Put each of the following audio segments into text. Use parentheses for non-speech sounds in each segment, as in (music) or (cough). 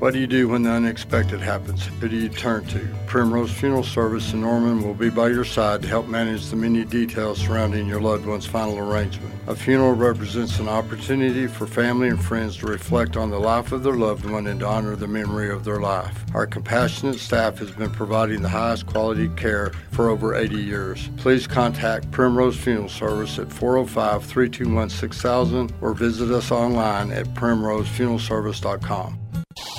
What do you do when the unexpected happens? Who do you turn to? Primrose Funeral Service in Norman will be by your side to help manage the many details surrounding your loved one's final arrangement. A funeral represents an opportunity for family and friends to reflect on the life of their loved one and to honor the memory of their life. Our compassionate staff has been providing the highest quality care for over 80 years. Please contact Primrose Funeral Service at 405 321 6000 or visit us online at primrosefuneralservice.com.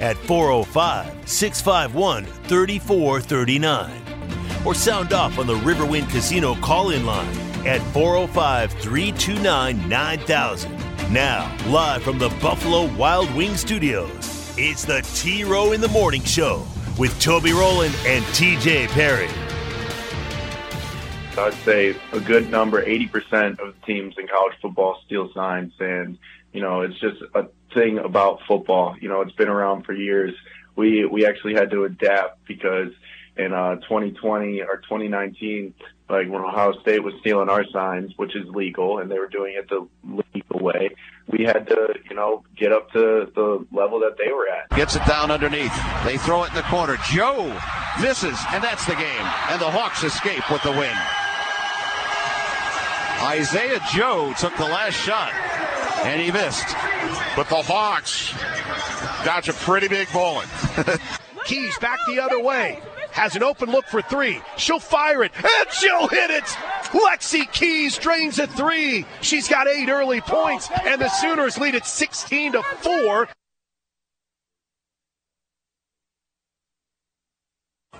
at 405 651 3439 or sound off on the Riverwind Casino call in line at 405 329 9000. Now, live from the Buffalo Wild Wing Studios, it's the T Row in the Morning Show with Toby Rowland and TJ Perry. I'd say a good number, 80% of the teams in college football steal signs. And, you know, it's just a thing about football. You know, it's been around for years. We, we actually had to adapt because in uh, 2020 or 2019, like when Ohio State was stealing our signs, which is legal, and they were doing it the legal way, we had to, you know, get up to the level that they were at. Gets it down underneath. They throw it in the corner. Joe misses, and that's the game. And the Hawks escape with the win. Isaiah Joe took the last shot, and he missed. But the Hawks dodge a pretty big bullet. (laughs) Keys back the other way. Has an open look for three. She'll fire it, and she'll hit it. Lexy Keys drains a three. She's got eight early points, and the Sooners lead it 16 to 4.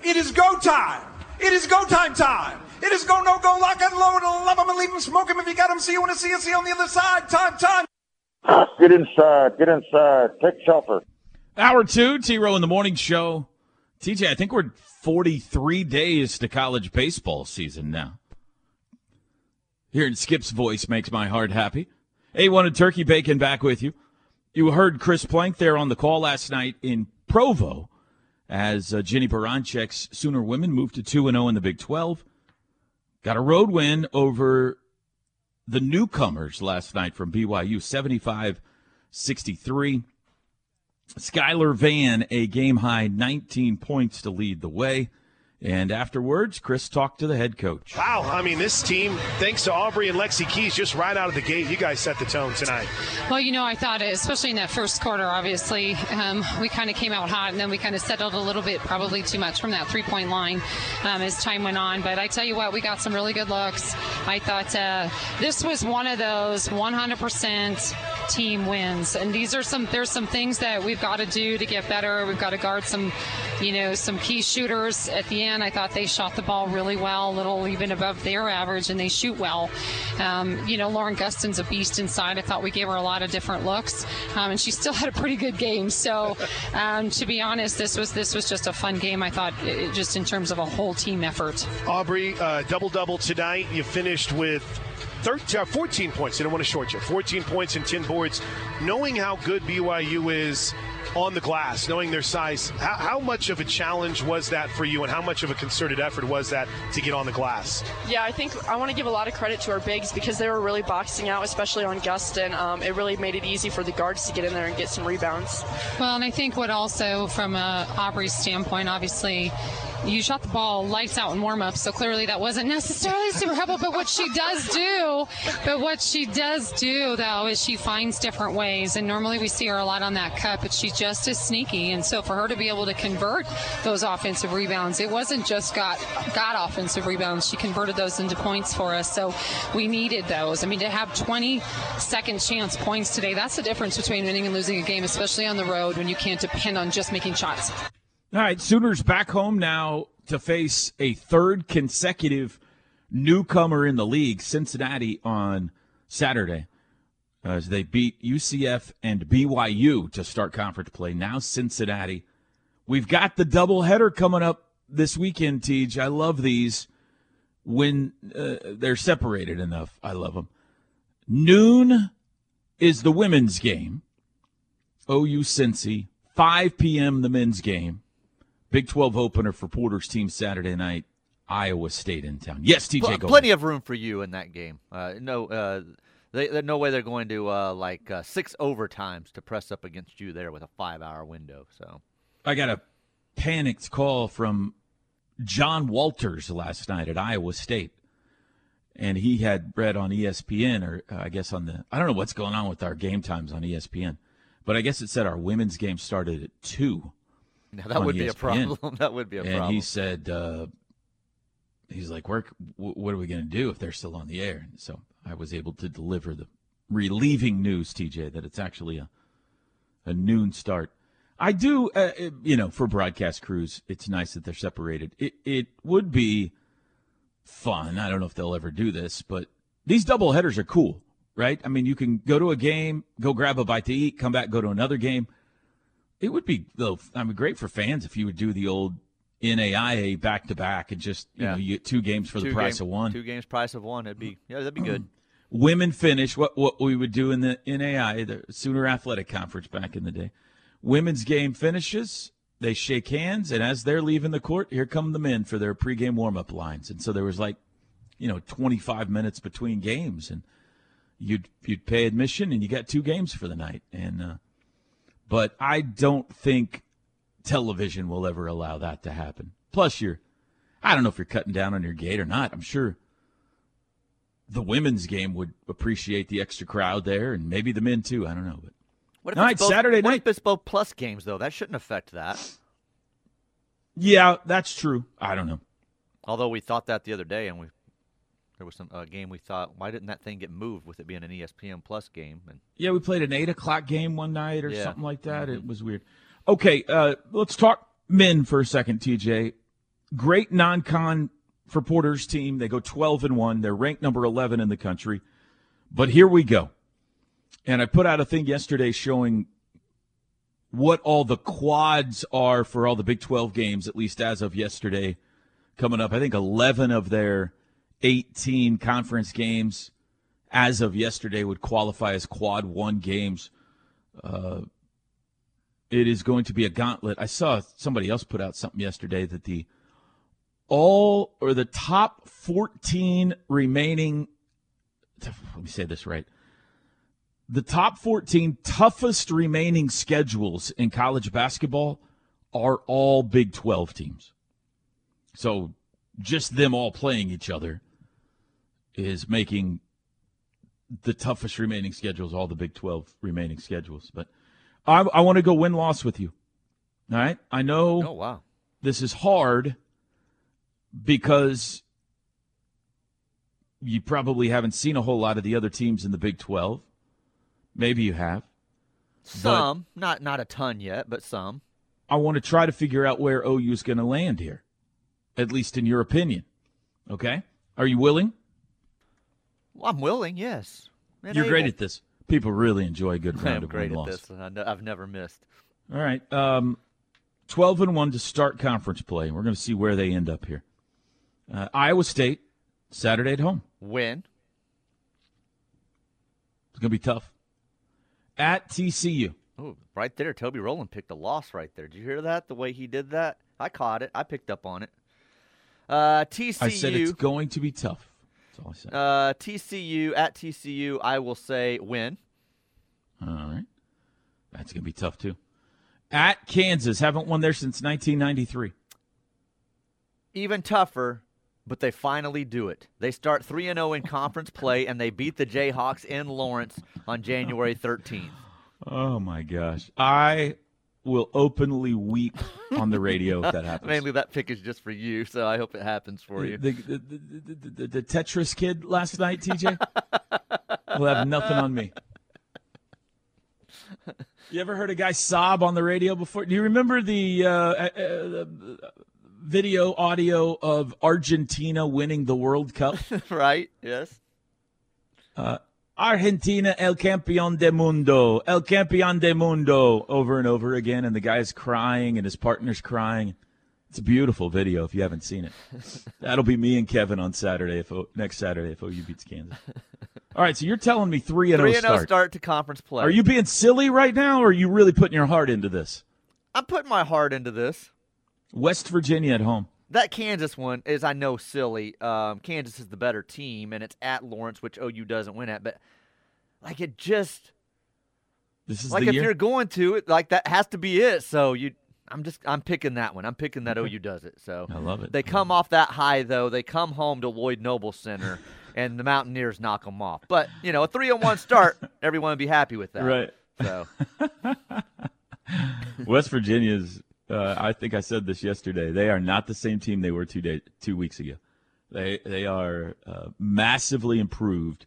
It is go time. It is go time time. It is go no go lock and load and love them and leave them smoke them if you got them. See you want to see us see on the other side. Time time. Get inside. Get inside. Take shelter. Hour two, T Row in the morning show. TJ, I think we're 43 days to college baseball season now. Hearing Skip's voice makes my heart happy. A1 and Turkey Bacon back with you. You heard Chris Plank there on the call last night in Provo as uh, Jennie Baranczyk's Sooner women moved to 2 0 in the Big 12. Got a road win over the newcomers last night from BYU, 75 63. Skylar Vann, a game high 19 points to lead the way. And afterwards, Chris talked to the head coach. Wow, I mean, this team, thanks to Aubrey and Lexy Keys, just right out of the gate, you guys set the tone tonight. Well, you know, I thought, especially in that first quarter, obviously, um, we kind of came out hot, and then we kind of settled a little bit, probably too much from that three point line um, as time went on. But I tell you what, we got some really good looks. I thought uh, this was one of those 100% team wins, and these are some. There's some things that we've got to do to get better. We've got to guard some, you know, some key shooters at the end. I thought they shot the ball really well, a little even above their average, and they shoot well. Um, you know, Lauren Gustin's a beast inside. I thought we gave her a lot of different looks, um, and she still (laughs) had a pretty good game. So, um, to be honest, this was this was just a fun game. I thought, it, just in terms of a whole team effort. Aubrey, uh, double double tonight. You finished with 13, uh, 14 points. I don't want to short you. 14 points and 10 boards. Knowing how good BYU is on the glass, knowing their size, how, how, much of a challenge was that for you, and how much of a concerted effort was that to get on the glass? Yeah, I think I want to give a lot of credit to our bigs because they were really boxing out, especially on Gustin. Um, it really made it easy for the guards to get in there and get some rebounds. Well, and I think what also, from a Aubrey's standpoint, obviously you shot the ball lights out in warm up, so clearly that wasn't necessarily (laughs) super helpful. But what she does do, but what she does do though is she finds different ways. And normally we see her a lot on that cut, but she's just as sneaky. And so for her to be able to convert those offensive rebounds, it wasn't just got got offensive rebounds. She converted those into points for us. So we needed those. I mean, to have 20 second chance points today, that's the difference between winning and losing a game, especially on the road when you can't depend on just making shots. All right, Sooners back home now to face a third consecutive newcomer in the league, Cincinnati, on Saturday, as they beat UCF and BYU to start conference play. Now Cincinnati We've got the double header coming up this weekend, Tej. I love these when uh, they're separated enough. I love them. Noon is the women's game. OU Cincy. 5 p.m. the men's game. Big 12 opener for Porter's team Saturday night. Iowa State in town. Yes, TJ. Pl- plenty of room for you in that game. Uh, no, uh, they, there's no way they're going to uh, like uh, six overtimes to press up against you there with a five-hour window. So I got a panicked call from John Walters last night at Iowa State, and he had read on ESPN, or uh, I guess on the I don't know what's going on with our game times on ESPN, but I guess it said our women's game started at two. Now, that would ESPN. be a problem. (laughs) that would be a and problem. And he said, uh, he's like, "Where? What are we going to do if they're still on the air?" So I was able to deliver the relieving news, TJ, that it's actually a a noon start. I do, uh, you know, for broadcast crews, it's nice that they're separated. It it would be fun. I don't know if they'll ever do this, but these double headers are cool, right? I mean, you can go to a game, go grab a bite to eat, come back, go to another game. It would be though. I mean, great for fans if you would do the old NAIA back to back and just you yeah. know you get two games for two the price game, of one. Two games price of one. It'd be yeah, that'd be good. (clears throat) Women finish what what we would do in the NAIA, the Sooner Athletic Conference back in the day. Women's game finishes. They shake hands, and as they're leaving the court, here come the men for their pregame warm up lines. And so there was like, you know, 25 minutes between games, and you'd you'd pay admission, and you got two games for the night. And uh, but I don't think television will ever allow that to happen. Plus, you're, I don't know if you're cutting down on your gate or not. I'm sure the women's game would appreciate the extra crowd there, and maybe the men too. I don't know, but what if night, both, Saturday what night. If it's both plus games though? That shouldn't affect that. Yeah, that's true. I don't know. Although we thought that the other day, and we there was some uh, game we thought, why didn't that thing get moved with it being an ESPN Plus game? And yeah, we played an eight o'clock game one night or yeah. something like that. Mm-hmm. It was weird. Okay, uh, let's talk men for a second, TJ. Great non-con for Porter's team. They go 12 and 1. They're ranked number 11 in the country. But here we go. And I put out a thing yesterday showing what all the quads are for all the Big 12 games, at least as of yesterday, coming up. I think 11 of their 18 conference games as of yesterday would qualify as quad one games. Uh, it is going to be a gauntlet. I saw somebody else put out something yesterday that the all or the top 14 remaining let me say this right. The top 14 toughest remaining schedules in college basketball are all Big 12 teams. So just them all playing each other is making the toughest remaining schedules all the Big 12 remaining schedules. But I, I want to go win loss with you. All right. I know. Oh wow. This is hard because you probably haven't seen a whole lot of the other teams in the Big 12. Maybe you have. Some, not not a ton yet, but some. I want to try to figure out where OU is going to land here, at least in your opinion. Okay, are you willing? Well, I'm willing. Yes. And You're able. great at this. People really enjoy a good round (laughs) I'm of great at loss. this. I've never missed. All right. Um, 12 and 1 to start conference play. We're going to see where they end up here. Uh, Iowa State, Saturday at home. Win. It's going to be tough. At TCU. Oh, right there. Toby Rowland picked a loss right there. Did you hear that? The way he did that? I caught it. I picked up on it. Uh, TCU. I said it's going to be tough all I said. Uh, TCU at TCU, I will say win. All right, that's gonna be tough too. At Kansas, haven't won there since 1993. Even tougher, but they finally do it. They start 3 0 in conference play, and they beat the Jayhawks in Lawrence on January 13th. Oh my gosh. I will openly weep on the radio if that (laughs) happens. Mainly, that pick is just for you, so I hope it happens for you. The, the, the, the, the Tetris kid last night, TJ, will have nothing on me. You ever heard a guy sob on the radio before? Do you remember the uh, uh, uh video audio of Argentina winning the World Cup? (laughs) right. Yes. Uh, Argentina el campeón de mundo, el campeón de mundo, over and over again, and the guy's crying and his partner's crying. It's a beautiful video if you haven't seen it. (laughs) That'll be me and Kevin on Saturday, if next Saturday if OU beats Kansas. All right, so you're telling me three and oh Three zero and zero start. start to conference play. Are you being silly right now, or are you really putting your heart into this? I'm putting my heart into this. West Virginia at home. That Kansas one is, I know, silly. Um, Kansas is the better team, and it's at Lawrence, which OU doesn't win at. But like, it just This is like if year. you're going to it, like that has to be it. So you, I'm just, I'm picking that one. I'm picking that OU does it. So I love it. They come off that high though. They come home to Lloyd Noble Center, (laughs) and the Mountaineers knock them off. But you know, a three on one start, everyone would be happy with that. (laughs) Right. So (laughs) West Virginia's. Uh, I think I said this yesterday. They are not the same team they were two day, two weeks ago. They they are uh, massively improved,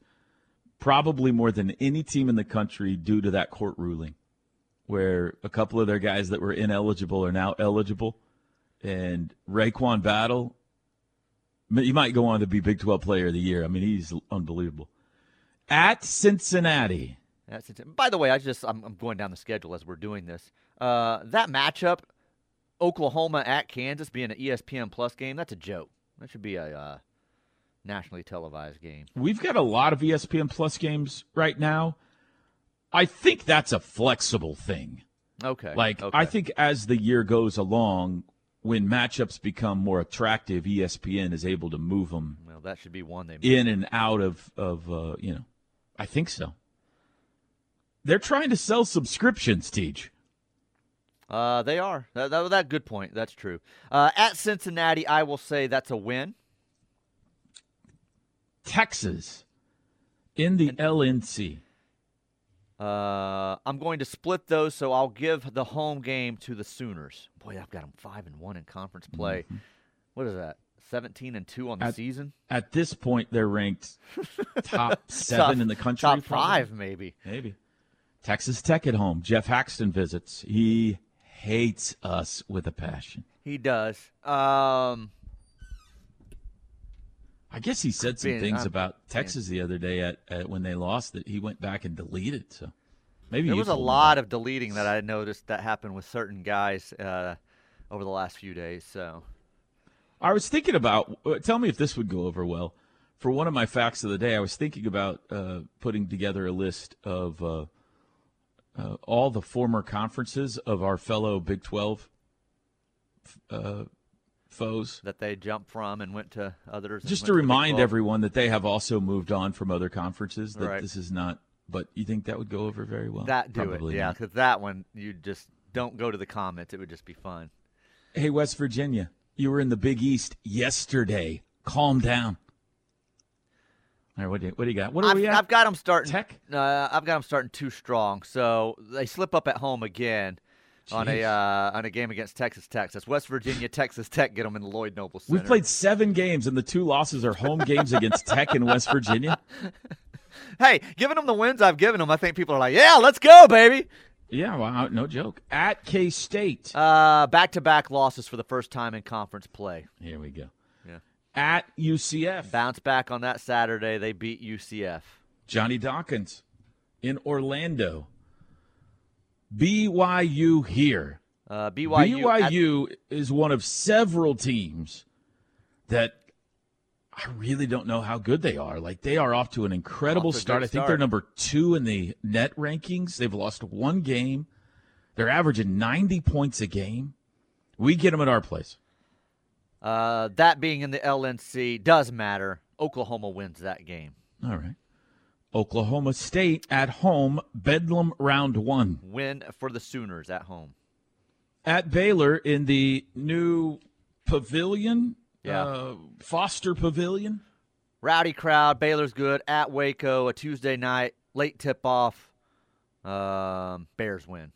probably more than any team in the country due to that court ruling, where a couple of their guys that were ineligible are now eligible, and RaeQuan Battle. He might go on to be Big 12 Player of the Year. I mean, he's unbelievable. At Cincinnati. By the way, I just, I'm, I'm going down the schedule as we're doing this. Uh, that matchup, Oklahoma at Kansas, being an ESPN Plus game, that's a joke. That should be a uh, nationally televised game. We've got a lot of ESPN Plus games right now. I think that's a flexible thing. Okay. Like okay. I think as the year goes along, when matchups become more attractive, ESPN is able to move them well, that should be one they in and out of of uh, you know. I think so. They're trying to sell subscriptions, Teach. Uh, they are. That, that, that good point. That's true. Uh, at Cincinnati, I will say that's a win. Texas in the LNC. Uh, I'm going to split those, so I'll give the home game to the Sooners. Boy, I've got them five and one in conference play. What is that? Seventeen and two on the At- season. At this point, they're ranked (laughs) top seven Top- in the country. top probably. five, maybe. Maybe. Texas Tech at home. Jeff Haxton visits. He hates us with a passion. He does. Um, I guess he said some Being- things I'm- about Texas the other day at, at when they lost that he went back and deleted. So maybe there was a lot of deleting that I noticed that happened with certain guys uh, over the last few days. So I was thinking about. uh, Tell me if this would go over well. For one of my facts of the day, I was thinking about uh, putting together a list of uh, uh, all the former conferences of our fellow Big Twelve uh, foes. that they jumped from and went to others. Just to remind 12. everyone that they have also moved on from other conferences. That Right. this is not. But you think that would go over very well? that do Probably it, yeah, because that one you just don't go to the comments. It would just be fun. Hey, West Virginia, you were in the Big East yesterday. Calm down. All right, what do you, what do you got? What are I've, we at? I've got them starting. Tech? Uh, I've got them starting too strong, so they slip up at home again on a uh, on a game against Texas Tech. That's West Virginia, Texas Tech. Get them in the Lloyd Noble Center. We've played seven games, and the two losses are home games against Tech and West Virginia. (laughs) Hey, giving them the wins I've given them, I think people are like, "Yeah, let's go, baby." Yeah, wow, no joke. At K State. Uh, back-to-back losses for the first time in conference play. Here we go. At UCF. Bounce back on that Saturday. They beat UCF. Johnny Dawkins in Orlando. BYU here. Uh, BYU. at- is one of several teams that I really don't know how good they are. Like they are off to an incredible to a start. I think they're number two in the net rankings. They've lost one game. They're averaging 90 points a game. We get them at our place. Uh, that being in the LNC does matter. Oklahoma wins that game. All right. Oklahoma State at home, Bedlam round one. Win for the Sooners at home. At Baylor in the new pavilion, Yeah. uh, Foster Pavilion. Rowdy crowd. Baylor's good at Waco. A Tuesday night late tip off. Um, Bears win.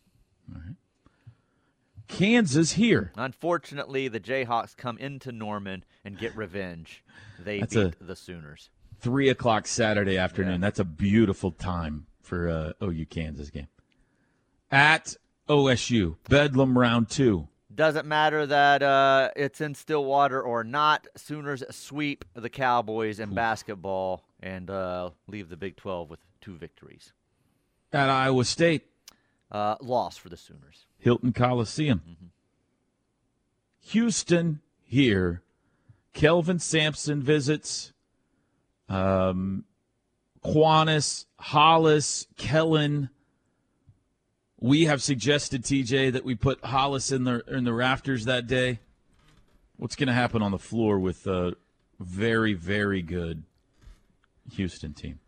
Kansas here. Unfortunately, the Jayhawks come into Norman and get revenge. They That's beat a- the Sooners. Three o'clock Saturday afternoon. Yeah. That's a beautiful time for uh, OU Kansas game. At OSU, Bedlam round two. Doesn't matter that uh, it's in Stillwater or not. Sooners sweep the Cowboys in basketball and uh, leave the Big 12 with two victories. At Iowa State. Uh, loss for the Sooners. Hilton Coliseum. Mm-hmm. Houston here. Kelvin Sampson visits. Um, Hollis, Kellen. We have suggested TJ that we put Hollis in the in the rafters that day. What's going to happen on the floor with a very very good Houston team?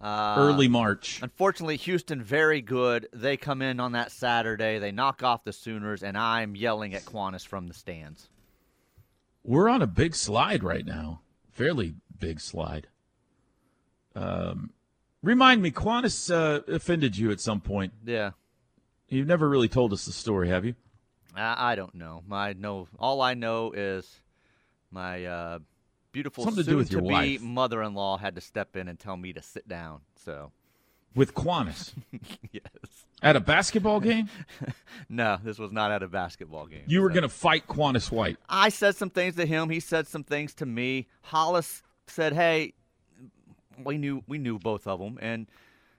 Uh, Early March. Unfortunately, Houston very good. They come in on that Saturday. They knock off the Sooners, and I'm yelling at Quannas from the stands. We're on a big slide right now, fairly big slide. Um, remind me, Quannas uh, offended you at some point. Yeah. You've never really told us the story, have you? I, I don't know. I know all I know is my uh, beautiful Something to do with your wife. mother-in-law had to step in and tell me to sit down. So With Quannas (laughs) yes. at a basketball game, (laughs) No, this was not at a basketball game. you were So- going to fight Quannas White. I said some things to him. He said some things to me. Hollis said, "Hey, we knew we knew both of them," and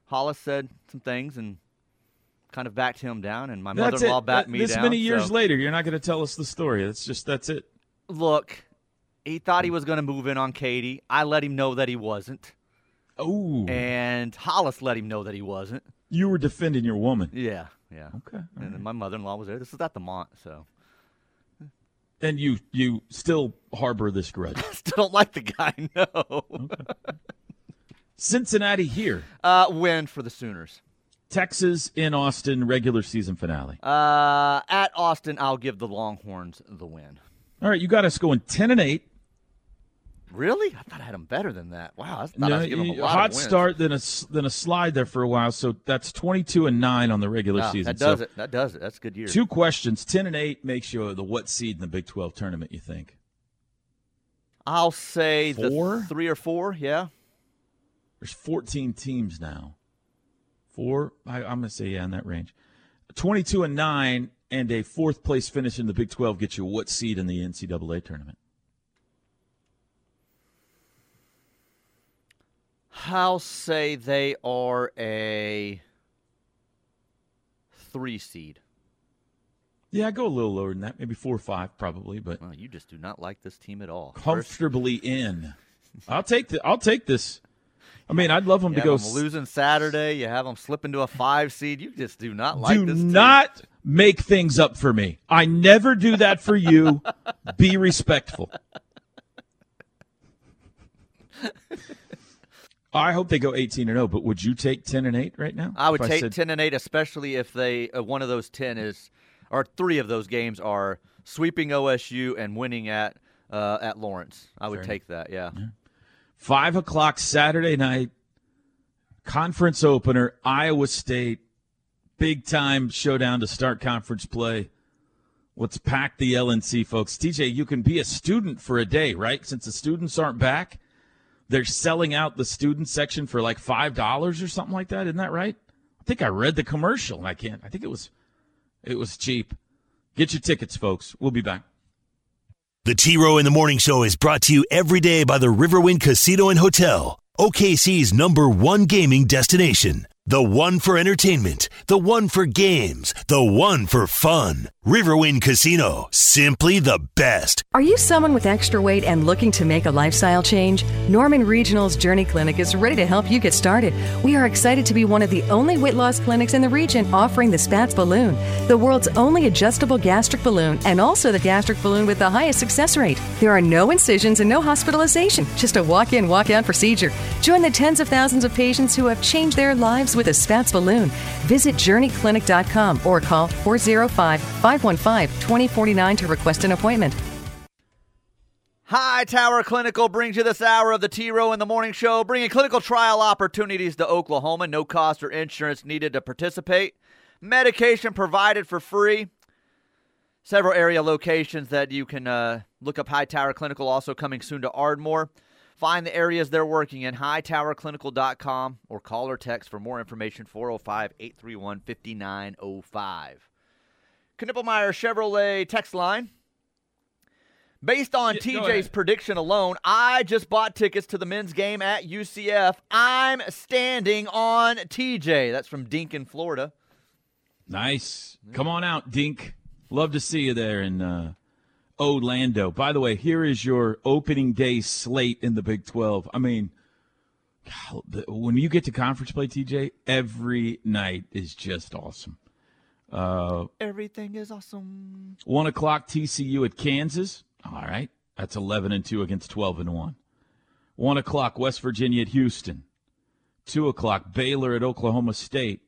Hollis said some things and kind of backed him down. And my mother-in-law backed That- me this down. This many years so- later, you're not going to tell us the story. That's just that's it. Look, he thought he was going to move in on Katie. I let him know that he wasn't. Oh. And Hollis let him know that he wasn't. You were defending your woman. Yeah, yeah. Okay. And then my mother-in-law was there. This is at the Mont, so And you you still harbor this grudge. (laughs) still don't like the guy. (laughs) No. Cincinnati here. Uh, win for the Sooners. Texas in Austin regular season finale. Uh, at Austin, I'll give the Longhorns the win. All right, you got us going 10 and 8. Really? I thought I had them better than that. Wow, I thought I No, giving them a lot hot start, then a then a slide there for a while. So that's 22 and 9 on the regular Ah, season. That does So it. That does it. That's a good year. Two questions. 10 and 8 makes you the what seed in the Big 12 tournament, you think? I'll say Four? the three or four. Yeah. There's 14 teams now. Four, I, I'm going to say, yeah, in that range. 22 and 9 and a fourth place finish in the Big 12 gets you what seed in the NCAA tournament? I'll say they are a three seed. Yeah, I go a little lower than that, maybe four or five, probably, but Well, you just do not like this team at all. First, comfortably in. I'll take the. I'll take this. I mean, I'd love them you to have go. them losing Saturday. You have them slip into a five seed. You just do not like do this team. not make things up for me. I never do that for you. Be respectful. (laughs) I hope they go 18 and 0, but would you take 10 and 8 right now? I would take said- ten and eight, especially if they uh, one of those ten is, or three of those games are sweeping OSU and winning at uh, at Lawrence. I would Fair take that. Yeah. Five o'clock Saturday night, conference opener, Iowa State, big time showdown to start conference play. Let's pack the LNC, folks. TJ, you can be a student for a day, right? Since the students aren't back, they're selling out the student section for like five dollars or something like that. Isn't that right? I think I read the commercial. and I can't. I think it was, it was cheap. Get your tickets, folks. We'll be back. The T Row in the Morning Show is brought to you every day by the Riverwind Casino and Hotel, OKC's number one gaming destination. The one for entertainment, the one for games, the one for fun. Riverwind Casino, simply the best. Are you someone with extra weight and looking to make a lifestyle change? Norman Regional's Journey Clinic is ready to help you get started. We are excited to be one of the only weight loss clinics in the region offering the Spatz balloon, the world's only adjustable gastric balloon, and also the gastric balloon with the highest success rate. There are no incisions and no hospitalization, just a walk in, walk out procedure. Join the tens of thousands of patients who have changed their lives with a Spatz balloon. Visit journeyclinic.com or call 405 515 2049 to request an appointment. High Tower Clinical brings you this hour of the T Row in the Morning Show, bringing clinical trial opportunities to Oklahoma. No cost or insurance needed to participate. Medication provided for free. Several area locations that you can uh, look up High Tower Clinical, also coming soon to Ardmore. Find the areas they're working in, hightowerclinical.com, or call or text for more information 405 831 5905. Knippelmeyer Chevrolet text line. Based on Yeah, TJ's prediction alone, I just bought tickets to the men's game at UCF. I'm standing on TJ. That's from Dink in Florida. Nice. Come on out, Dink. Love to see you there in uh, Orlando. By the way, here is your opening day slate in the Big 12. I mean, when you get to conference play, TJ, every night is just awesome. Uh, Everything is awesome. One o'clock TCU at Kansas. All right, that's eleven and two against twelve and one. One o'clock West Virginia at Houston. Two o'clock Baylor at Oklahoma State.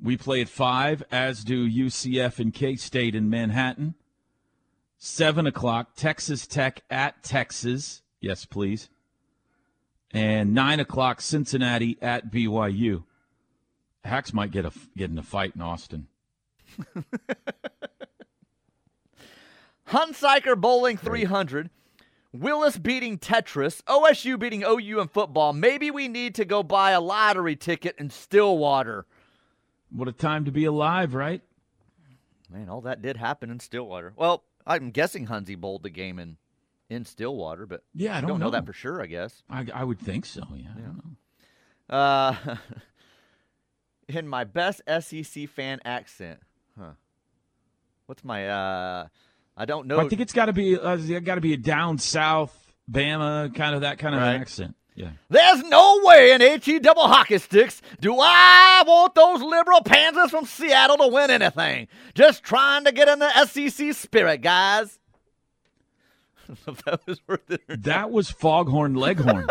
We play at five, as do UCF and K State in Manhattan. Seven o'clock Texas Tech at Texas. Yes, please. And nine o'clock Cincinnati at BYU. Hacks might get a get in a fight in Austin. (laughs) Hunsiker bowling 300. Willis beating Tetris. OSU beating OU in football. Maybe we need to go buy a lottery ticket in Stillwater. What a time to be alive, right? Man, all that did happen in Stillwater. Well, I'm guessing Hunzy bowled the game in in Stillwater, but Yeah, I don't, don't know. that for sure. I guess. I, I would think so. Yeah. I don't know. Uh, (laughs) in my best SEC fan accent, huh? What's my uh? I don't know. I think it's got to be uh, got to be a down south Bama kind of that kind of Right. accent. Yeah. There's no way in HE double hockey sticks do I want those liberal pansies from Seattle to win anything. Just trying to get in the SEC spirit, guys. (laughs) That was worth it. That was Foghorn Leghorn.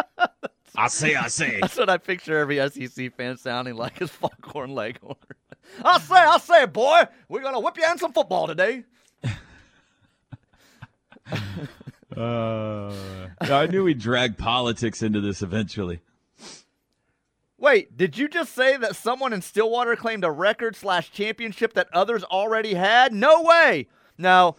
(laughs) I say, I say. That's what I picture every SEC fan sounding like is Foghorn Leghorn. (laughs) I say, I say, boy, we're gonna whip you in some football today. Uh, I knew we'd drag politics into this eventually. Wait, did you just say that someone in Stillwater claimed a record slash championship that others already had? No way. No,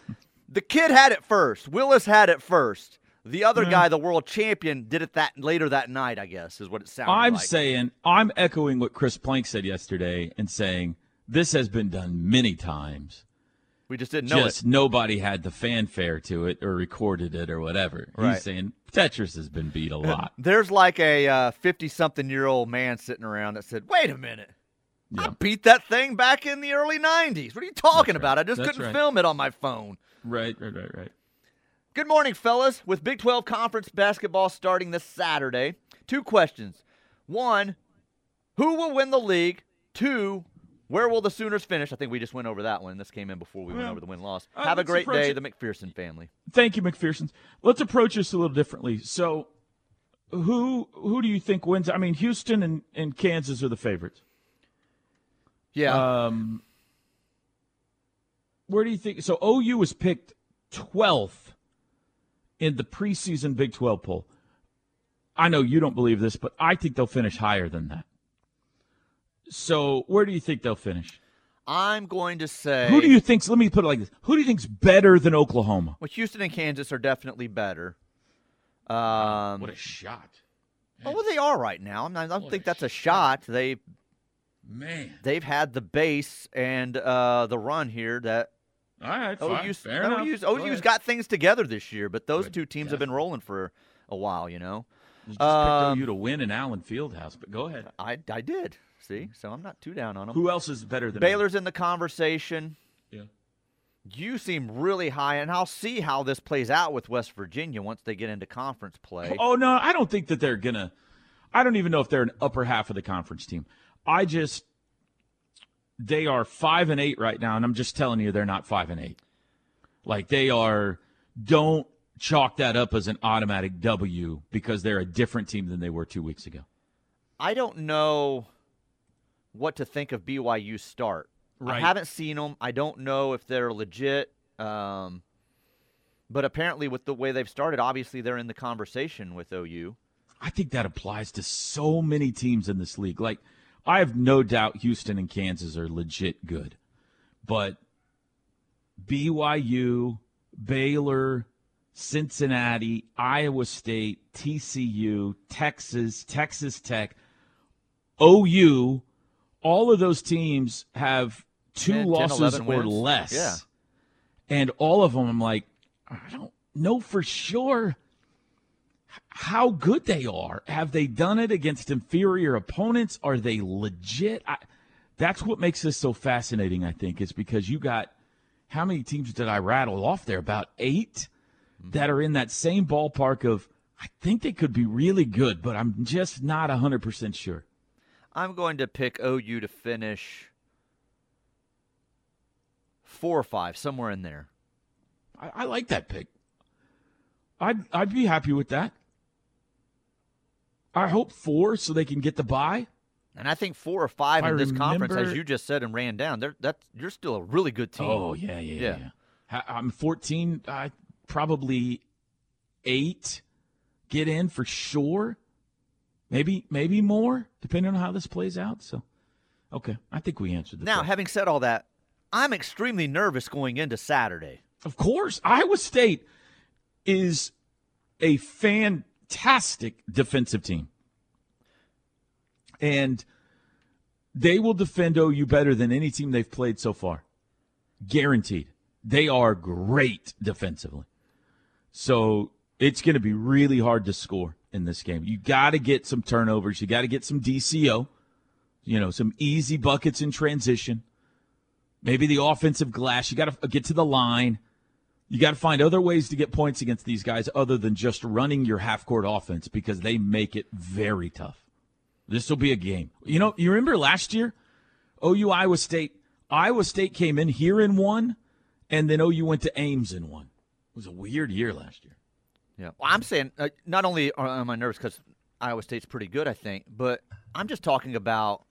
the kid had it first. Willis had it first. The other Hmm. guy, the world champion, did it that later that night. I guess is what it sounded like. I'm like. saying, I'm echoing what Chris Plank said yesterday and saying this has been done many times. We just didn't know Just it. nobody had the fanfare to it or recorded it or whatever. Right. He's saying Tetris has been beat a (laughs) lot. There's like a uh, fifty-something-year-old man sitting around that said, "Wait a minute." I beat that thing back in the early 90s. What are you talking That's about? right. I just That's couldn't right. film it on my phone. Right, right, right, right. Good morning, fellas. With Big 12 Conference basketball starting this Saturday, two questions. One, who will win the league? Two, where will the Sooners finish? I think we just went over that one. This came in before we went over the win loss. uh, Have a great day, it- the McPherson family. Thank you, McPherson. Let's approach this a little differently. So, who who do you think wins? I mean, Houston and, and Kansas are the favorites. Yeah. Um, where do you think? So OU was picked twelfth in the preseason Big Twelve poll. I know you don't believe this, but I think they'll finish higher than that. So, where do you think they'll finish? I'm going to say. Who do you think's? Let me put it like this: Who do you think's better than Oklahoma? Well, Houston and Kansas are definitely better. Um, What a shot! oh, well, they are right now. I'm not, I don't think that's a shot. They Man, they've had the base and uh, the run here that all right, fine. OU's, fair enough. OU's, Go OU's ahead. got things together this year, but those Good. two teams have been rolling for a while, you know. You just Um, picked OU to win in Allen Fieldhouse, but go ahead. I, I did. See? Mm-hmm. So I'm not too down on them. Who else is better than Baylor's in the conversation. Yeah. You seem really high, and I'll see how this plays out with West Virginia once they get into conference play. Oh no, I don't think that they're gonna. I don't even know if they're an upper half of the conference team. I just they are five and eight right now, and I'm just telling you they're not five and eight. Like they are. Don't chalk that up as an automatic W because they're a different team than they were two weeks ago. I don't know what to think of BYU start. I haven't seen them. I don't know if they're legit. Um, but apparently, with the way they've started, obviously they're in the conversation with OU. I think that applies to so many teams in this league. Like, I have no doubt Houston and Kansas are legit good, but BYU, Baylor, Cincinnati, Iowa State, TCU, Texas, Texas Tech, OU, all of those teams have two 10, 10, losses 11 or wins. less. Yeah. And all of them, I'm like, I don't know for sure how good they are. Have they done it against inferior opponents? Are they legit? I, that's what makes this so fascinating, I think, is because you got how many teams did I rattle off there? About 8 hmm. that are in that same ballpark of I think they could be really good, but I'm just not 100% sure. I'm going to pick OU to finish four or five, somewhere in there. I, I like that pick. I'd I'd be happy with that. I hope four so they can get the buy. And I think four or five I in this conference, as you just said and ran down, they're, that's you're still a really good team. Oh yeah, yeah, yeah. yeah. I'm 14. Uh, probably eight. Get in for sure. Maybe maybe more, depending on how this plays out. So, okay, I think we answered. Now, question. having said all that, I'm extremely nervous going into Saturday. Of course, Iowa State is a fantastic defensive team. And they will defend OU better than any team they've played so far. Guaranteed. They are great defensively. So it's going to be really hard to score in this game. You got to get some turnovers. You got to get some DCO, you know, some easy buckets in transition. Maybe the offensive glass. You got to get to the line. You got to find other ways to get points against these guys other than just running your half court offense because they make it very tough. This will be a game. You know, you remember last year, OU Iowa State. Iowa State came in here and won, and then OU went to Ames and won. It was a weird year last year. Yeah. Well, I'm saying uh, not only am I nervous because Iowa State's pretty good, I think, but I'm just talking about.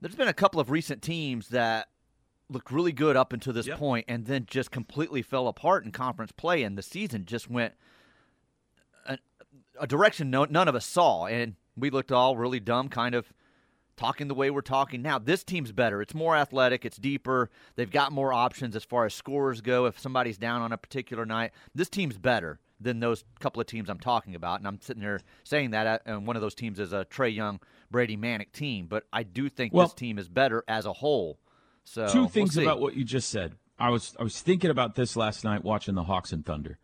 There's been a couple of recent teams that looked really good up until this point and then just completely fell apart in conference play, and the season just went a, a direction no, none of us saw, and we looked all really dumb, kind of talking the way we're talking now. This team's better. It's more athletic. It's deeper. They've got more options as far as scores go. If somebody's down on a particular night, this team's better than those couple of teams I'm talking about. And I'm sitting there saying that, uh, and one of those teams is a Trae Young, Brady Manek team. But I do think Well- this team is better as a whole. So Two we'll things about what you just said. I was I was thinking about this last night watching the Hawks and Thunder.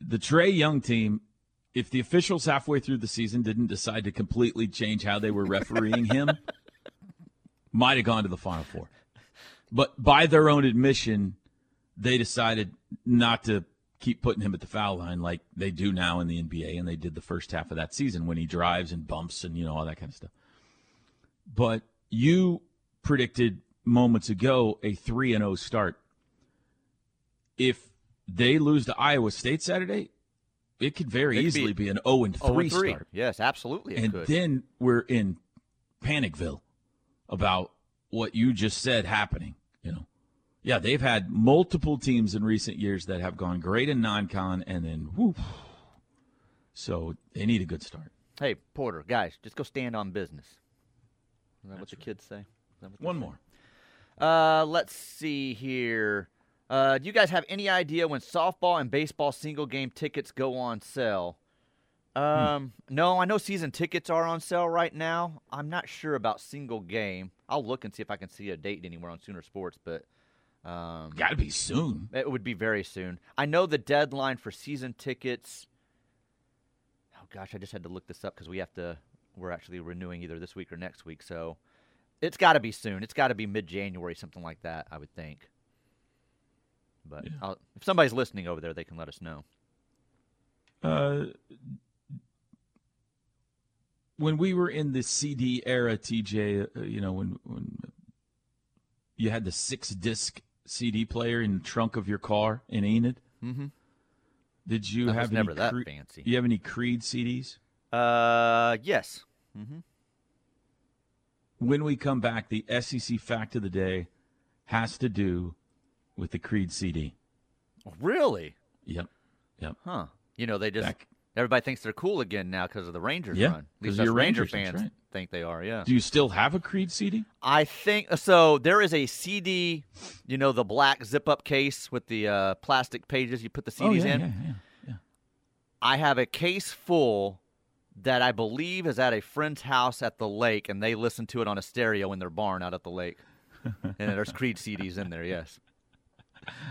The Trae Young team, if the officials halfway through the season didn't decide to completely change how they were refereeing him, (laughs) might have gone to the Final Four. But by their own admission, they decided not to keep putting him at the foul line like they do now in the NBA, and they did the first half of that season when he drives and bumps and you know all that kind of stuff. But you predicted moments ago a 3 and 0 start. If they lose to Iowa State Saturday, it could very It easily be be, an 0 and 3 0 start. Yes, absolutely. It And could. then we're in Panicville about what you just said happening. Yeah, they've had multiple teams in recent years that have gone great in non-con and then whoop. So they need a good start. Hey, Porter, guys, just go stand on business. Is that what the kids say? Is that what they One say? more. Uh, let's see here. Uh, do you guys have any idea when softball and baseball single game tickets go on sale? Um, no, I know season tickets are on sale right now. I'm not sure about single game. I'll look and see if I can see a date anywhere on Sooner Sports, but um, Got to be soon. it would be very soon. I know the deadline for season tickets. Oh gosh, I just had to look this up because we have to. We're actually renewing either this week or next week, so it's got to be soon. It's got to be mid-January, something like that. I would think. But I'll, if somebody's listening over there, they can let us know. Uh, when we were in the CD era, TJ, uh, you know, when when you had the six disc CD player in the trunk of your car in Enid, Mhm. did you have any never that Cre- fancy. You have any Creed CDs? Uh, yes. Mm-hmm. When we come back, the SEC fact of the day has to do with the Creed CD. Really? Yep. Yep. Huh? You know, they just Back- everybody thinks they're cool again now because of the Rangers Yeah, run. At 'cause least of us your Ranger Rangers, fans right. Think they are. Yeah. Do you still have a Creed CD? I think so. There is a CD, you know, the black zip up case with the uh, plastic pages you put the CDs oh, yeah, in. yeah, yeah. I have a case full that I believe is at a friend's house at the lake, and they listen to it on a stereo in their barn out at the lake. (laughs) and there's Creed CDs in there, yes.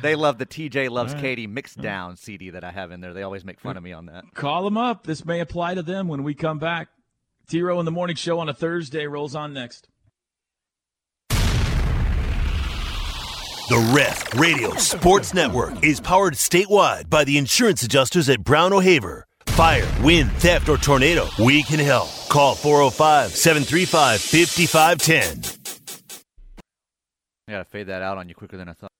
they love the TJ loves right. Katie mixed down CD that I have in there. They always make fun of me on that. Call them up. This may apply to them when we come back. T Row in the Morning Show on a Thursday rolls on next. The Ref Radio Sports Network is powered statewide by the insurance adjusters at Brown O'Haver. Fire, wind, theft, or tornado, we can help. Call 405 735 5510. I gotta fade that out on you quicker than I thought.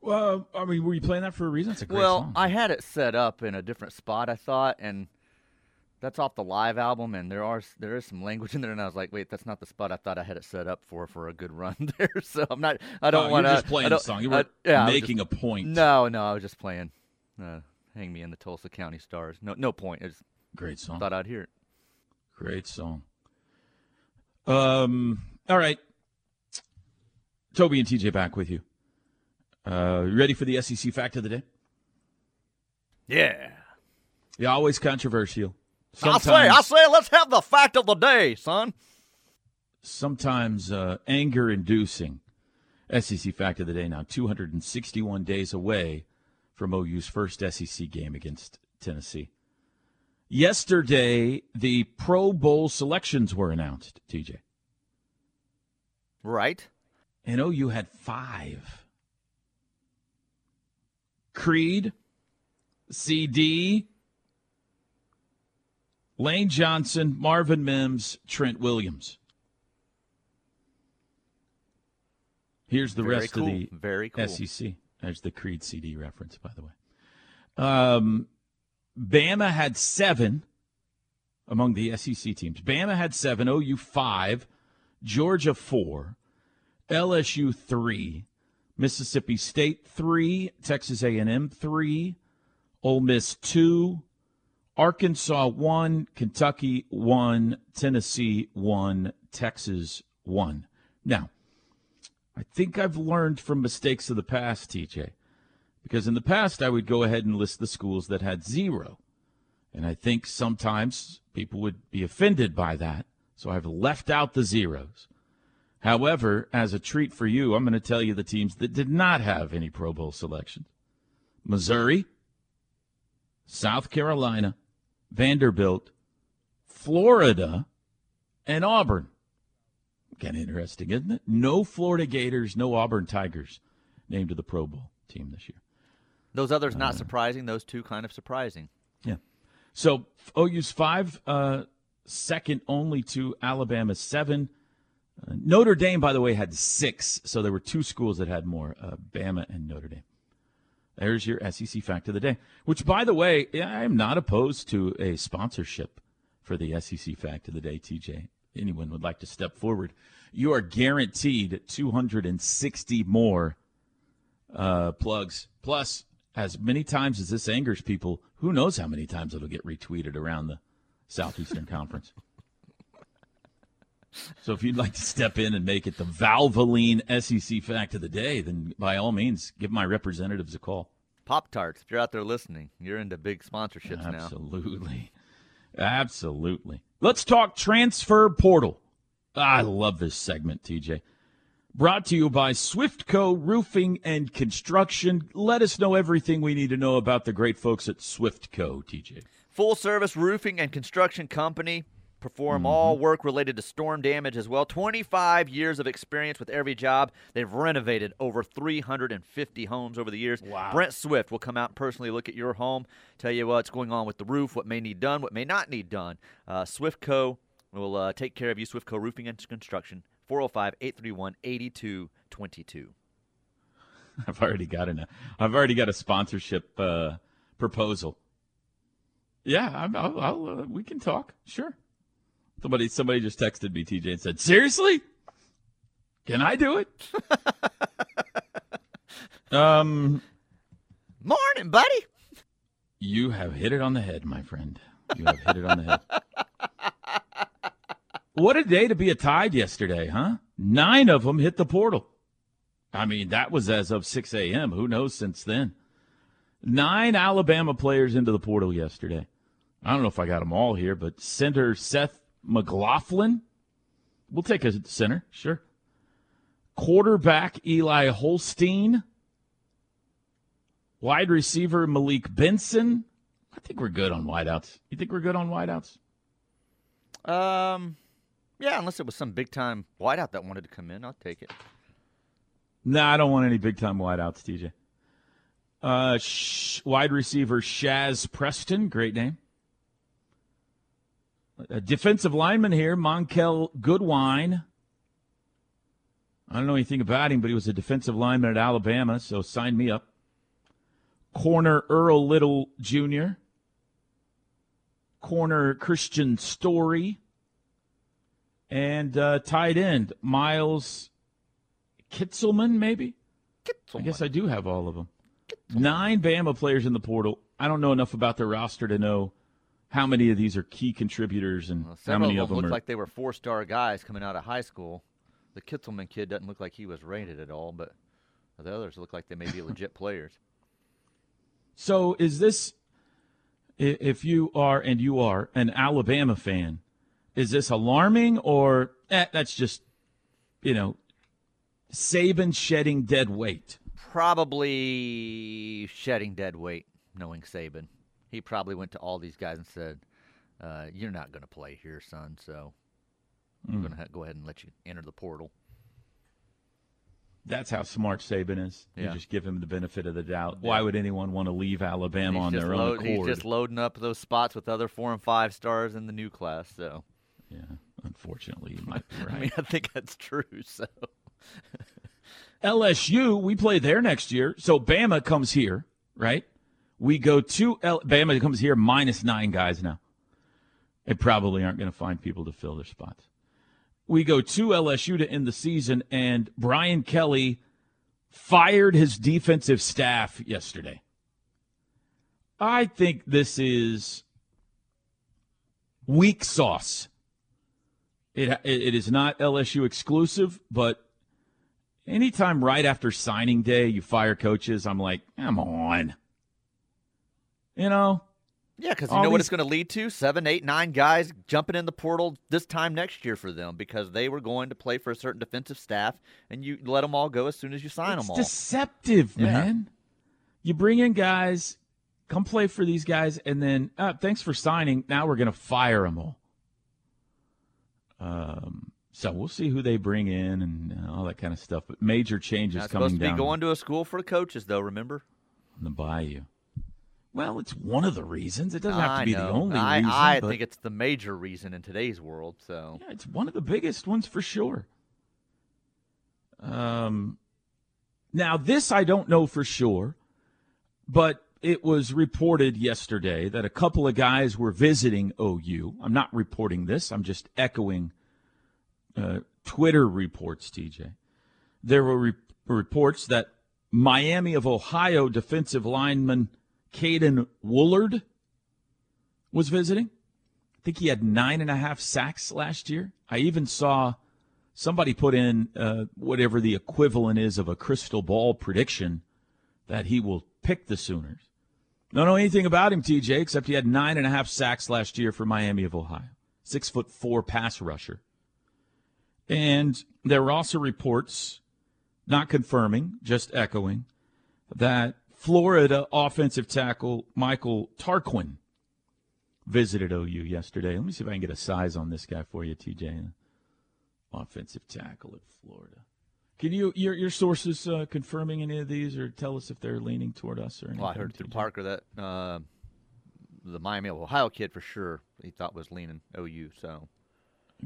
Well, I mean, were you playing that for a reason? It's a great well, song. I had it set up in a different spot, I thought, and that's off the live album, and there are there is some language in there, and I was like, wait, that's not the spot I thought I had it set up for for a good run (laughs) there. So I'm not. I don't Oh, you're want to. just playing the song. You weren't yeah, I was making just- a point. No, no, I was just playing. Uh, Hang me in the Tulsa County Stars. No, no point. I just Great song. thought I'd hear it. Great song. Um. All right. Toby and TJ back with you. Uh, you ready for the SEC fact of the day? Yeah. Yeah, always controversial. I say, I say, let's have the fact of the day, son. sometimes uh, anger inducing. SEC fact of the day now 261 days away from OU's first SEC game against Tennessee. Yesterday, the Pro Bowl selections were announced, TJ. Right. And OU had five Creed, CD, Lane Johnson, Marvin Mims, Trent Williams. Here's the Very rest cool. of the Very cool. SEC. There's the Creed CD reference, by the way. Um, Bama had seven among the SEC teams. Bama had seven, OU five, Georgia four, LSU three, Mississippi State three, Texas A&M three, Ole Miss two, Arkansas one, Kentucky one, Tennessee one, Texas one. Now, I think I've learned from mistakes of the past, TJ, because in the past I would go ahead and list the schools that had zero. And I think sometimes people would be offended by that. So I've left out the zeros. However, as a treat for you, I'm going to tell you the teams that did not have any Pro Bowl selections Missouri, South Carolina, Vanderbilt, Florida, and Auburn. Kind of interesting, isn't it? No Florida Gators, no Auburn Tigers named to the Pro Bowl team this year. Those others Uh, not surprising. Those two kind of surprising. Yeah. So OU's five, uh, second only to Alabama's seven. Uh, Notre Dame, by the way, had six. So there were two schools that had more uh, Bama and Notre Dame. There's your SEC fact of the day, which, by the way, I am not opposed to a sponsorship for the SEC fact of the day, TJ. Anyone would like to step forward. You are guaranteed 260 more uh, plugs. Plus, as many times as this angers people, who knows how many times it'll get retweeted around the Southeastern Conference. (laughs) So if you'd like to step in and make it the Valvoline SEC fact of the day, then by all means, give my representatives a call. Pop Tarts. If you're out there listening, you're into big sponsorships now. Absolutely. Absolutely. Let's talk transfer portal. I love this segment, TJ. Brought to you by Swiftco Roofing and Construction. Let us know everything we need to know about the great folks at Swiftco, TJ. Full service roofing and construction company. Perform all work related to storm damage as well. 25 years of experience with every job. They've renovated over 350 homes over the years. Wow. Brent Swift will come out and personally look at your home, tell you what's going on with the roof, what may need done, what may not need done. Uh, Swiftco will uh, take care of you. Swiftco Roofing and Construction. 405 831 8222. (laughs) I've already got an I've already got a sponsorship uh, proposal. Yeah, I'll, I'll, uh, we can talk. Sure. Somebody somebody just texted me, TJ, and said, "Seriously, can I do it?" (laughs) um, Morning, buddy. you have hit it on the head, my friend. You have hit it on the head. What a day to be a tide yesterday, huh? Nine of them hit the portal. I mean, that was as of 6 a.m. Who knows since then? Nine Alabama players into the portal yesterday. I don't know if I got them all here, but center Seth McLaughlin. We'll take a center, sure. quarterback Eli Holstein, wide receiver Malik Benson. I think we're good on wideouts. You think we're good on wideouts? Um, yeah, unless it was some big time wideout that wanted to come in, I'll take it. No, nah, I don't want any big time wideouts, TJ. Uh, sh- wide receiver Shazz Preston, great name. A defensive lineman here, Monkell Goodwine. I don't know anything about him, but he was a defensive lineman at Alabama, so sign me up. Corner Earl Little Jr. Corner Kristian Story. And uh, tight end Miles Kitselman, maybe? Kitselman. I guess I do have all of them. Nine Bama players in the portal. I don't know enough about their roster to know how many of these are key contributors and well, how many of them, them look like they were four-star guys coming out of high school. The Kitselman kid doesn't look like he was rated at all, but the others look like they may be (laughs) legit players. So, is this, if you are, and you are, an Alabama fan, is this alarming or eh, that's just, you know, Saban shedding dead weight? Probably shedding dead weight, knowing Saban. He probably went to all these guys and said, uh, "You're not going to play here, son. So I'm Mm. going to ha- go ahead and let you enter the portal." That's how smart Saban is. You just give him the benefit of the doubt. Yeah. Why would anyone want to leave Alabama on their load- own He's just loading up those spots with other four and five stars in the new class. So, yeah, unfortunately, you might be right. (laughs) I mean, I think that's true. So, (laughs) LSU, we play there next year. So Bama comes here, right? We go to L- Bama comes here minus nine guys now. They probably aren't going to find people to fill their spots. We go to LSU to end the season, and Brian Kelly fired his defensive staff yesterday. I think this is weak sauce. It, it is not LSU exclusive, but anytime right after signing day you fire coaches, I'm like, come on. You know? yeah, because you know what it's going to lead to: seven, eight, nine guys jumping in the portal this time next year for them because they were going to play for a certain defensive staff, and you let them all go as soon as you sign It's them all. deceptive, Yeah. man. You bring in guys, come play for these guys, and then uh, thanks for signing. Now we're going to fire them all. Um, so we'll see who they bring in and all that kind of stuff. But major changes Not coming supposed to be going to a school for the coaches, though. Remember? in the bayou. Well, it's one of the reasons. It doesn't have to be the only I, reason. I but- think it's the major reason in today's world. So Yeah, it's one of the biggest ones for sure. Um, now this I don't know for sure, but it was reported yesterday that a couple of guys were visiting OU. I'm not reporting this. I'm just echoing uh, Twitter reports. TJ, there were re- reports that Miami of Ohio defensive lineman Caden Woullard was visiting. I think he had nine and a half sacks last year. I even saw somebody put in uh, whatever the equivalent is of a crystal ball prediction that he will pick the Sooners. Don't know anything about him, TJ, except he had nine and a half sacks last year for Miami of Ohio. Six foot four pass rusher. And there were also reports, not confirming, just echoing, that Florida offensive tackle Michael Tarquin visited OU yesterday. Let me see if I can get a size on this guy for you, TJ. Offensive tackle at Florida. Can you your your sources uh, confirming any of these, or tell us if they're leaning toward us or anything? well, I heard through? Parker that uh, the Miami Ohio kid for sure he thought was leaning OU. So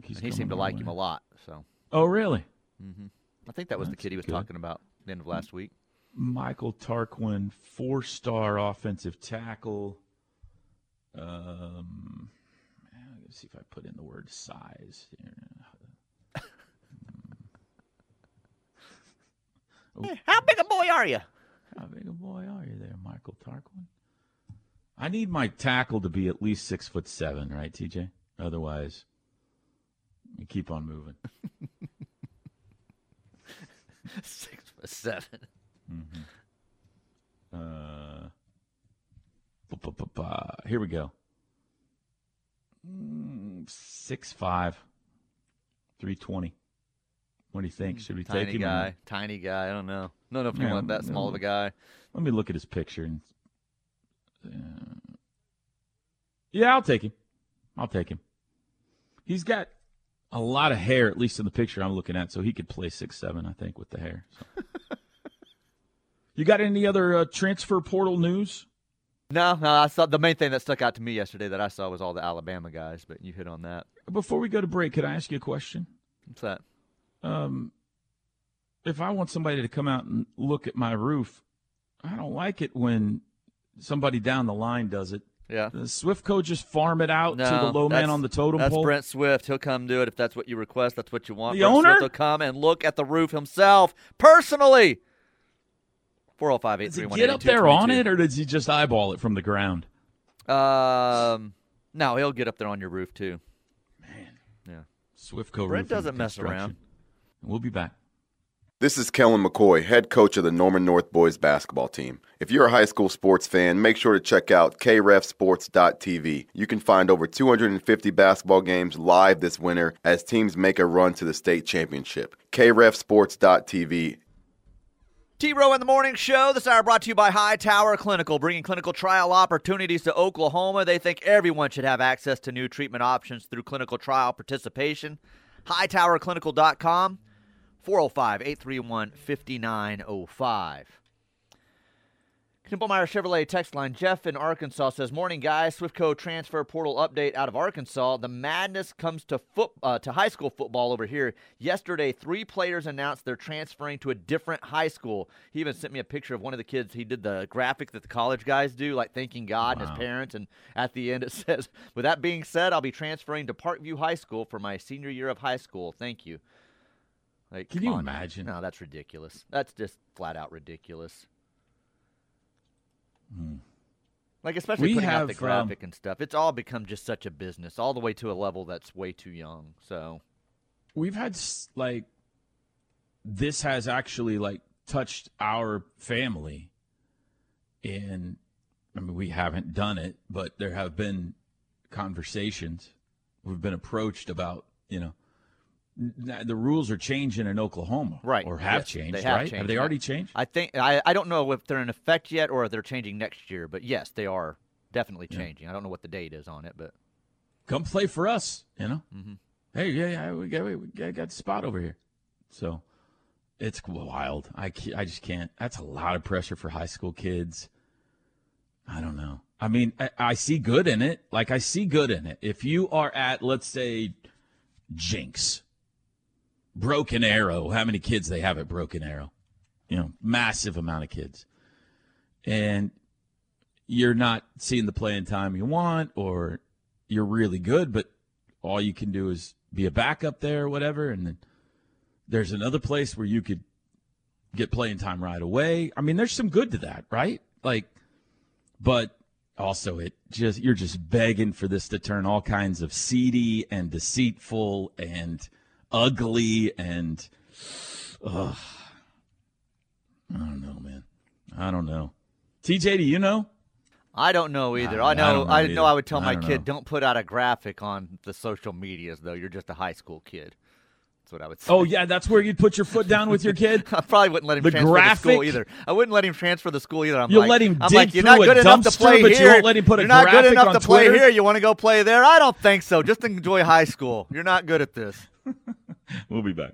he seemed to like way. him a lot. So Oh, really? Mm-hmm. I think that was the kid he was good. talking about at the end of last week. Michael Tarquin, four-star offensive tackle. Um, let's see if I put in the word size. (laughs) Hey, how big a boy are you? How big a boy are you there, Michael Tarquin? I need my tackle to be at least six foot seven, right, TJ? Otherwise, you keep on moving. (laughs) Six foot seven. Uh, bu- bu- bu- bu- here we go. Mm, Six five, three twenty. What do you think? Should we tiny take him? or guy, not? tiny guy. I don't know. No, no, if you Yeah, want that small of a guy. Let me look at his picture. And, uh, yeah, I'll take him. I'll take him. He's got a lot of hair, at least in the picture I'm looking at, so he could play six seven, I think, with the hair. So. (laughs) you got any other uh, transfer portal news? No, no. I saw the main thing that stuck out to me yesterday that I saw was all the Alabama guys, but you hit on that. Before we go to break, could I ask you a question? What's that? Um, if I want somebody to come out and look at my roof, I don't like it when somebody down the line does it. Yeah. Does Swiftco just farm it out No, to the low man on the totem That's pole? Brent Swift. He'll come do it if that's what you request. That's what you want. The Brent owner? Swift will come and look at the roof himself personally. 405 Does he 831 get up there on it, or does he just eyeball it from the ground? Um, no, he'll get up there on your roof too. Man, yeah. Swiftco Brent doesn't mess around. We'll be back. This is Kellen McCoy, head coach of the Norman North Boys basketball team. If you're a high school sports fan, make sure to check out krefsports.tv. You can find over 250 basketball games live this winter as teams make a run to the state championship. krefsports.tv. T Row in the Morning Show. This hour brought to you by High Tower Clinical, bringing clinical trial opportunities to Oklahoma. They think everyone should have access to new treatment options through clinical trial participation. HighTowerClinical.com, 405 831 5905. Knippelmeyer Chevrolet text line. Jeff in Arkansas says, "Morning, guys. Swiftco transfer portal update out of Arkansas. The madness comes to foot uh, to high school football over here. Yesterday, three players announced they're transferring to a different high school. He even sent me a picture of one of the kids. He did the graphic that the college guys do, like thanking God and his parents. And at the end, it (laughs) says, "With that being said, I'll be transferring to Parkview High School for my senior year of high school. Thank you." Like, Can you on. imagine? No, that's ridiculous. That's just flat out ridiculous. Like especially We putting out have, the um, graphic and stuff. It's all become just such a business, all the way to a level that's way too young. So We've had like this has actually like touched our family, and I mean we haven't done it, but there have been conversations. We've been approached about you know the rules are changing in Oklahoma, right, Or have Yes, changed, have right? changed. Have they already changed? I think I, I don't know if they're in effect yet or if they're changing next year, but yes, they are definitely Yeah. changing. I don't know what the date is on it, but Come play for us, you know. Mm-hmm. Hey, yeah, yeah, we got we got, got a spot over here, so it's wild. I I just can't. That's a lot of pressure for high school kids. I don't know. I mean, I, I see good in it. Like I see good in it. If you are at, let's say, Jenks, Broken Arrow, how many kids they have at Broken Arrow? You know, massive amount of kids, and you're not seeing the playing time you want, or you're really good, but all you can do is be a backup there or whatever, and then there's another place where you could get playing time right away. I mean, there's some good to that, right? Like, but also it just you're just begging for this to turn all kinds of seedy and deceitful and ugly and ugh. I don't know, man. I don't know. TJ, do you know? I don't know either. I- I, I know. don't know I know. I would tell my don't kid, know. don't put out a graphic on the social medias, though. You're just a high school kid. That's what I would oh, say. Oh yeah, that's where you'd put your foot down with your kid. (laughs) I probably wouldn't let him The transfer the school graphic? either. I wouldn't let him transfer the school either. I'm You'll like, let him I'm dig like, you're not a good enough to play but you here. won't let him put a you're not good enough to play here. You want to go play there? I don't think so. Just enjoy high school. You're not good at this. (laughs) We'll be back.